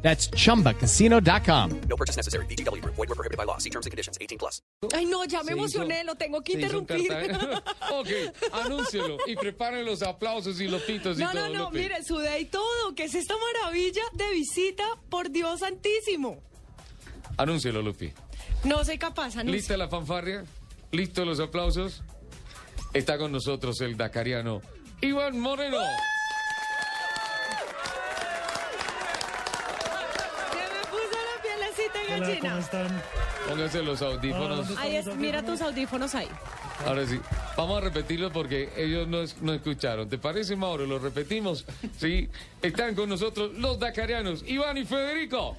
That's chumbacasino.com. No purchase necessary. BGW. Void were prohibited by law. See terms and conditions. 18 plus. Ay, no, ya me Se hizo- emocioné, lo tengo que interrumpir. Ok, anúncielo y preparen los aplausos y los pitos y No, todo. no, no, Lupe. mire, sudé y todo. ¿Qué es esta maravilla de visita? Por Dios santísimo. Anúncielo, Lupi. No soy capaz, anuncio. ¿Lista la fanfarria? ¿Listos los aplausos? Está con nosotros el dacariano Iván Moreno. Se me puso la Hola, ¿cómo están? Pónganse los audífonos. Ahí es, mira tus audífonos ahí. Ahora sí, vamos a repetirlo porque ellos no, es- no escucharon. ¿Te parece, Mauro? Lo repetimos. Sí, están con nosotros los dacarianos Iván y Federico.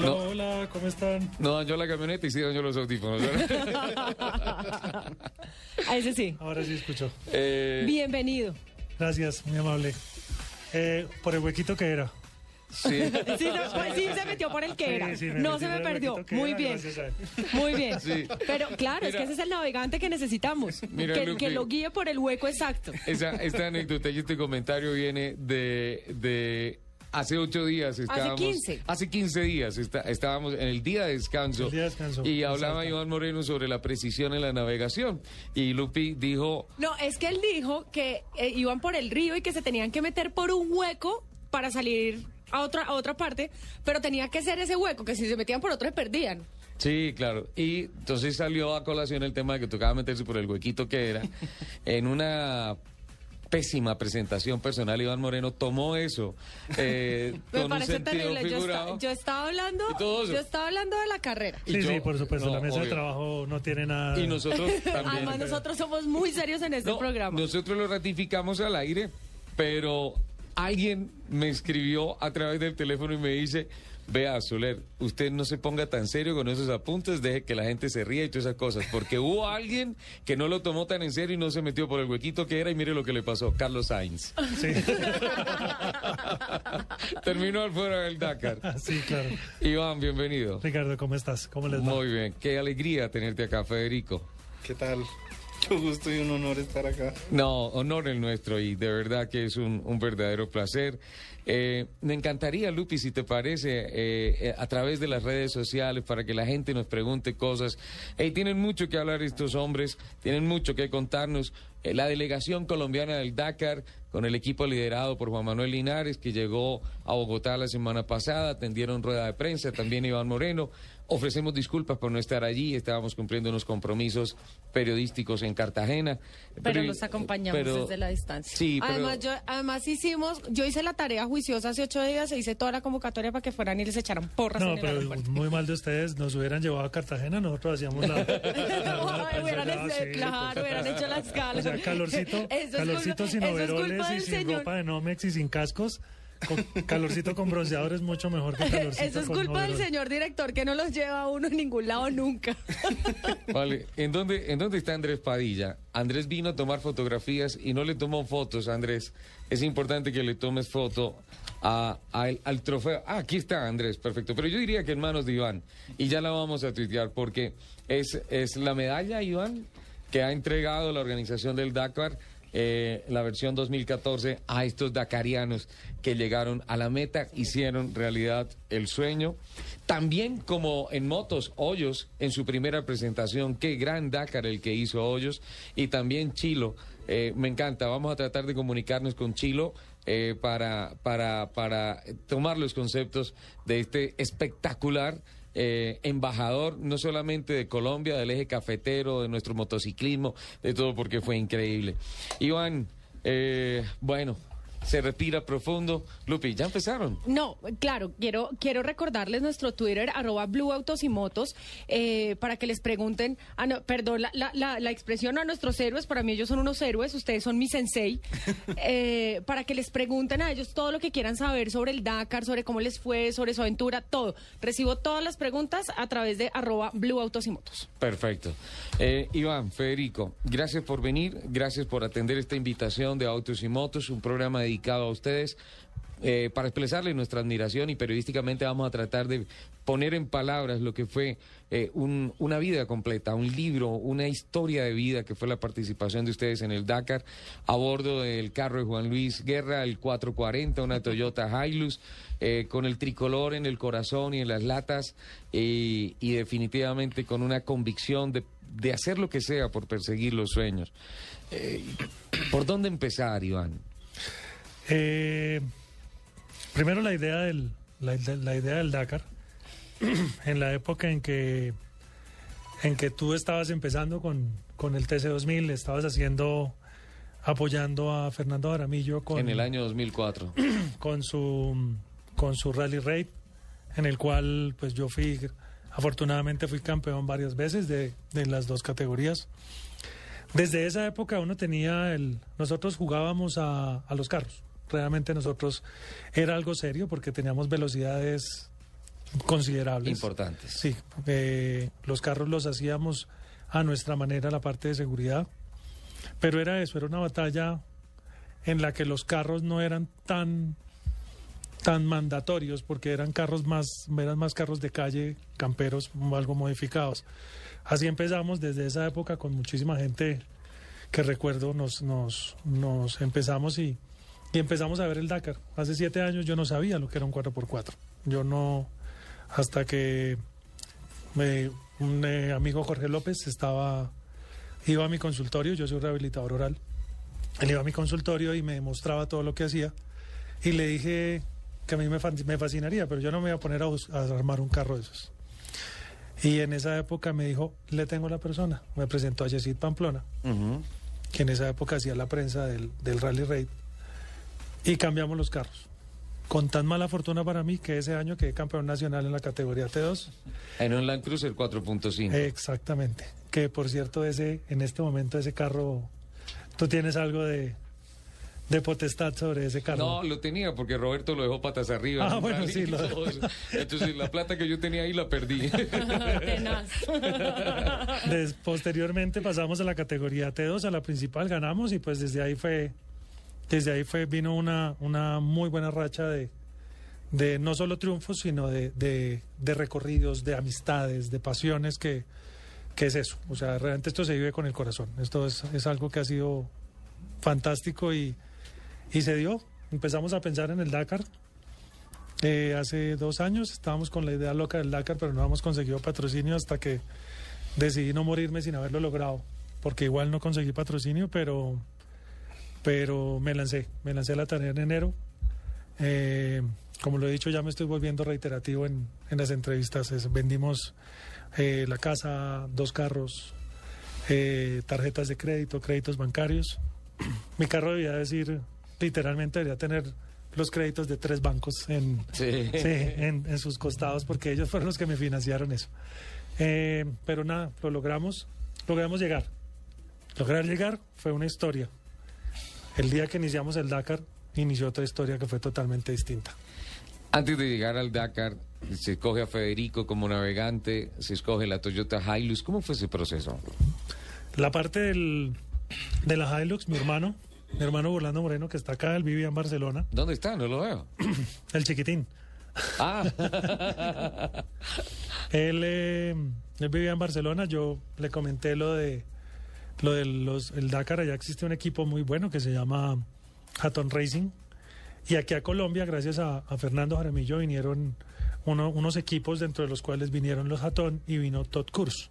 Hola, No. hola, ¿cómo están? No dañó la camioneta y sí dañó los audífonos. A ese sí. Ahora sí escucho. Eh, Bienvenido. Gracias, muy amable. Eh, por el huequito que era. sí. Sí, no, pues sí se metió por el que era. Sí, sí, no se me perdió. Muy era, bien. Muy bien. Pero claro, es que ese es el navegante que necesitamos. Mira, que, Lupi. que lo guíe por el hueco exacto. Esa, esta anécdota y este comentario viene de, de hace ocho días. Estábamos, 15. Hace 15 días está- estábamos en el día de descanso. El día de descanso, Y hablaba. Iván Moreno sobre la precisión en la navegación. Y Lupi dijo, No, es que él dijo que eh, iban por el río y que se tenían que meter por un hueco para salir a otra, a otra parte, pero tenía que ser ese hueco, que si se metían por otro se perdían. Sí, claro. Y entonces salió a colación el tema de que tocaba meterse por el huequito que era. En una pésima presentación personal, Iván Moreno tomó eso eh, Me con un parece sentido terrible. Yo, figurado. yo estaba hablando, yo estaba hablando de la carrera. Y Sí, yo- sí, por supuesto, no, la mesa de trabajo no tiene nada. Y nosotros también. Además, nosotros somos muy serios en este No, programa. Nosotros lo ratificamos al aire, pero alguien me escribió a través del teléfono y me dice, vea, Soler, usted no se ponga tan serio con esos apuntes, deje que la gente se ría y todas esas cosas, porque hubo alguien que no lo tomó tan en serio y no se metió por el huequito que era y mire lo que le pasó, Carlos Sainz. Sí, Terminó al fuera del Dakar. sí, claro. Iván, bienvenido. Ricardo, ¿cómo estás? ¿Cómo les va? Muy bien, qué alegría tenerte acá, Federico. ¿Qué tal? Qué gusto y un honor estar acá. No, honor el nuestro y de verdad que es un, un verdadero placer. Eh, me encantaría, Lupi, si te parece, eh, eh, a través de las redes sociales para que la gente nos pregunte cosas. Hey, tienen mucho que hablar estos hombres, tienen mucho que contarnos. Eh, la delegación colombiana del Dakar, con el equipo liderado por Juan Manuel Linares, que llegó a Bogotá la semana pasada, atendieron rueda de prensa, también Iván Moreno. Ofrecemos disculpas por no estar allí, estábamos cumpliendo unos compromisos periodísticos en Cartagena. pero los acompañamos pero- desde la distancia. Sí, pero- además, yo, además hicimos, yo hice la tarea juiciosa hace ocho días, se hice toda la convocatoria para que fueran y les echaran porras No, en el pero aeropuerto. muy mal de ustedes. Nos hubieran llevado a Cartagena, nosotros hacíamos la. claro, por- hubieran hecho la escala. O sea, calorcito, Eso calorcito culpa- sin overoles y sin señor. ropa de Nomex y sin cascos. Con calorcito con bronceador es mucho mejor que calorcito Eso es con culpa del señor director que no los lleva a uno a ningún lado nunca. Vale, ¿en dónde, ¿en dónde está Andrés Padilla? Andrés vino a tomar fotografías y no le tomó fotos, Andrés. Es importante que le tomes foto a, a el- al trofeo. Ah, aquí está Andrés, perfecto. Pero yo diría que en manos de Iván. Y ya la vamos a tuitear porque es, es la medalla, Iván, que ha entregado la organización del Dakar. Eh, la versión 2014 a estos dakarianos que llegaron a la meta, hicieron realidad el sueño. También como en motos, Hoyos en su primera presentación, qué gran Dakar el que hizo Hoyos, y también Chilo, eh, me encanta, vamos a tratar de comunicarnos con Chilo eh, para, para, para tomar los conceptos de este espectacular eh, embajador no solamente de Colombia, del eje cafetero, de nuestro motociclismo, de todo porque fue increíble. Iván, eh, bueno, se respira profundo. Lupi, ¿ya empezaron? No, claro, quiero, quiero recordarles nuestro Twitter, arroba Blue Autos y Motos, eh, para que les pregunten, ah, no, perdón, la, la, la, la expresión a nuestros héroes, para mí ellos son unos héroes, ustedes son mi sensei, eh, para que les pregunten a ellos todo lo que quieran saber sobre el Dakar, sobre cómo les fue, sobre su aventura, todo. Recibo todas las preguntas a través de arroba Blue Autos y Motos. Perfecto. Eh, Iván, Federico, gracias por venir, gracias por atender esta invitación de Autos y Motos, un programa a ustedes. eh, para expresarle nuestra admiración y periodísticamente vamos a tratar de poner en palabras lo que fue eh, un- una vida completa, un libro, una historia de vida que fue la participación de ustedes en el Dakar a bordo del carro de Juan Luis Guerra, el 440, una Toyota Hilux, eh, con el tricolor en el corazón y en las latas y definitivamente con una convicción de, de hacer lo que sea por perseguir los sueños. ¿Por dónde empezar, Iván? Eh, primero la idea del, la, la idea del Dakar, en la época en que, en que tú estabas empezando con, con el TC2000, estabas haciendo, apoyando a Fernando Aramillo con, En el año 2004. con su con su rally raid en el cual pues yo fui afortunadamente fui campeón varias veces de, de las dos categorías. Desde esa época uno tenía el nosotros jugábamos a, a los carros realmente nosotros era algo serio porque teníamos velocidades considerables Importantes. Sí, porque los carros los hacíamos a nuestra manera, la parte de seguridad. Pero era eso, era una batalla en la que los carros no eran tan tan mandatorios porque eran carros más eran más carros de calle camperos algo modificados así empezamos desde esa época con muchísima gente que recuerdo nos nos, nos empezamos y, y empezamos a ver el Dakar hace siete años yo no sabía lo que era un 4x4 yo no hasta que me- un eh, amigo Jorge López estaba iba a mi consultorio, yo soy rehabilitador oral. Él iba a mi consultorio y me mostraba todo lo que hacía y le dije que a mí me, me fascinaría, pero yo no me iba a poner a, a armar un carro de esos. Y en esa época me dijo, le tengo la persona. Me presentó a Yesid Pamplona, Ujú. que en esa época hacía la prensa del, del Rally Raid. Y cambiamos los carros. Con tan mala fortuna para mí que ese año quedé campeón nacional en la categoría T2. En un Land Cruiser 4.5. Exactamente. Que por cierto, ese, en este momento ese carro, tú tienes algo de, de potestad sobre ese carro. No, lo tenía porque Roberto lo dejó patas arriba. Ah, bueno, sí, lo-. Entonces la plata que yo tenía ahí la perdí. Tenaz. Des- posteriormente pasamos a la categoría T2, a la principal, ganamos y pues desde ahí fue, desde ahí fue, vino una, una muy buena racha de, de no solo triunfos, sino de, de, recorridos, de amistades, de pasiones que, que es eso. O sea, realmente esto se vive con el corazón. Esto es, es algo que ha sido fantástico y, y se dio. Empezamos a pensar en el Dakar. Eh, hace dos años estábamos con la idea loca del Dakar, pero no hemos conseguido patrocinio hasta que decidí no morirme sin haberlo logrado, porque igual no conseguí patrocinio, pero, pero me lancé, me lancé a la tarea en enero. Eh, como lo he dicho, ya me estoy volviendo reiterativo en, en las entrevistas. Es- vendimos eh, la casa, dos carros, eh, tarjetas de crédito, créditos bancarios. Mi carro debía decir, literalmente debería tener los créditos de tres bancos en, Sí. Sí, en, en sus costados, porque ellos fueron los que me financiaron eso. Eh, pero nada, lo logramos, logramos llegar. Lograr llegar fue una historia. El día que iniciamos el Dakar, inició otra historia que fue totalmente distinta. Antes de llegar al Dakar, se escoge a Federico como navegante, se escoge la Toyota Hilux. ¿Cómo fue ese proceso? La parte del, de la Hilux, mi hermano, mi hermano Orlando Moreno, que está acá, él vivía en Barcelona, ¿Dónde está? No lo veo. el chiquitín. Ah, Él, eh, él vivía en Barcelona, yo le comenté lo de lo del los, el Dakar, existe un equipo muy bueno que se llama Hatton Racing. Y aquí a Colombia, gracias a, Fernando Jaramillo, vinieron uno- unos equipos dentro de los cuales vinieron los Hatton y vino Todd Kurz.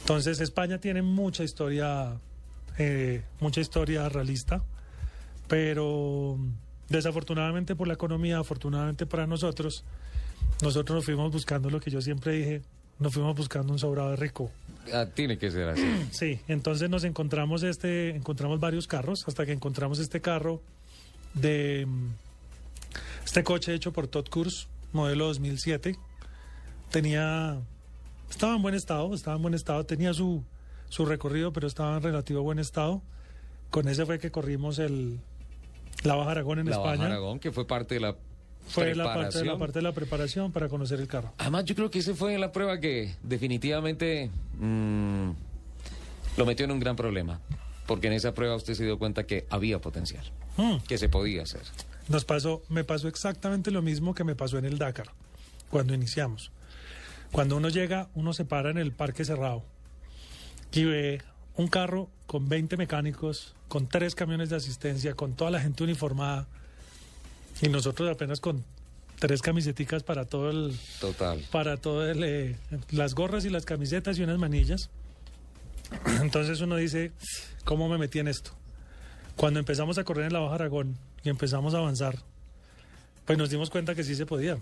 Entonces España tiene mucha historia, eh, mucha historia realista, pero desafortunadamente por la economía, afortunadamente para nosotros, nosotros nos fuimos buscando lo que yo siempre dije, nos fuimos buscando un sobrado rico. ah, tiene que ser así. Sí, entonces nos encontramos este, encontramos varios carros hasta que encontramos este carro de mm, este coche hecho por Todd Kurz, modelo 2007. Tenía, estaba en buen estado, estaba en buen estado, tenía su, su recorrido, pero estaba en relativo buen estado. Con ese fue que corrimos el, la Baja Aragón en La Baja España. Aragón, que fue parte de la Fue la parte, de la parte de la preparación para conocer el carro. Además, yo creo que ese fue la prueba que definitivamente mm, lo metió en un gran problema. Porque en esa prueba usted se dio cuenta que había potencial, Mm. que se podía hacer. Nos pasó, me pasó exactamente lo mismo que me pasó en el Dakar, cuando iniciamos. Cuando uno llega, uno se para en el parque cerrado y ve un carro con 20 mecánicos, con tres camiones de asistencia, con toda la gente uniformada y nosotros apenas con tres camiseticas para todo el, Total. para todo el, eh, las gorras y las camisetas y unas manillas. Entonces uno dice, ¿cómo me metí en esto? Cuando empezamos a correr en la Baja Aragón y empezamos a avanzar, pues nos dimos cuenta que sí se podía.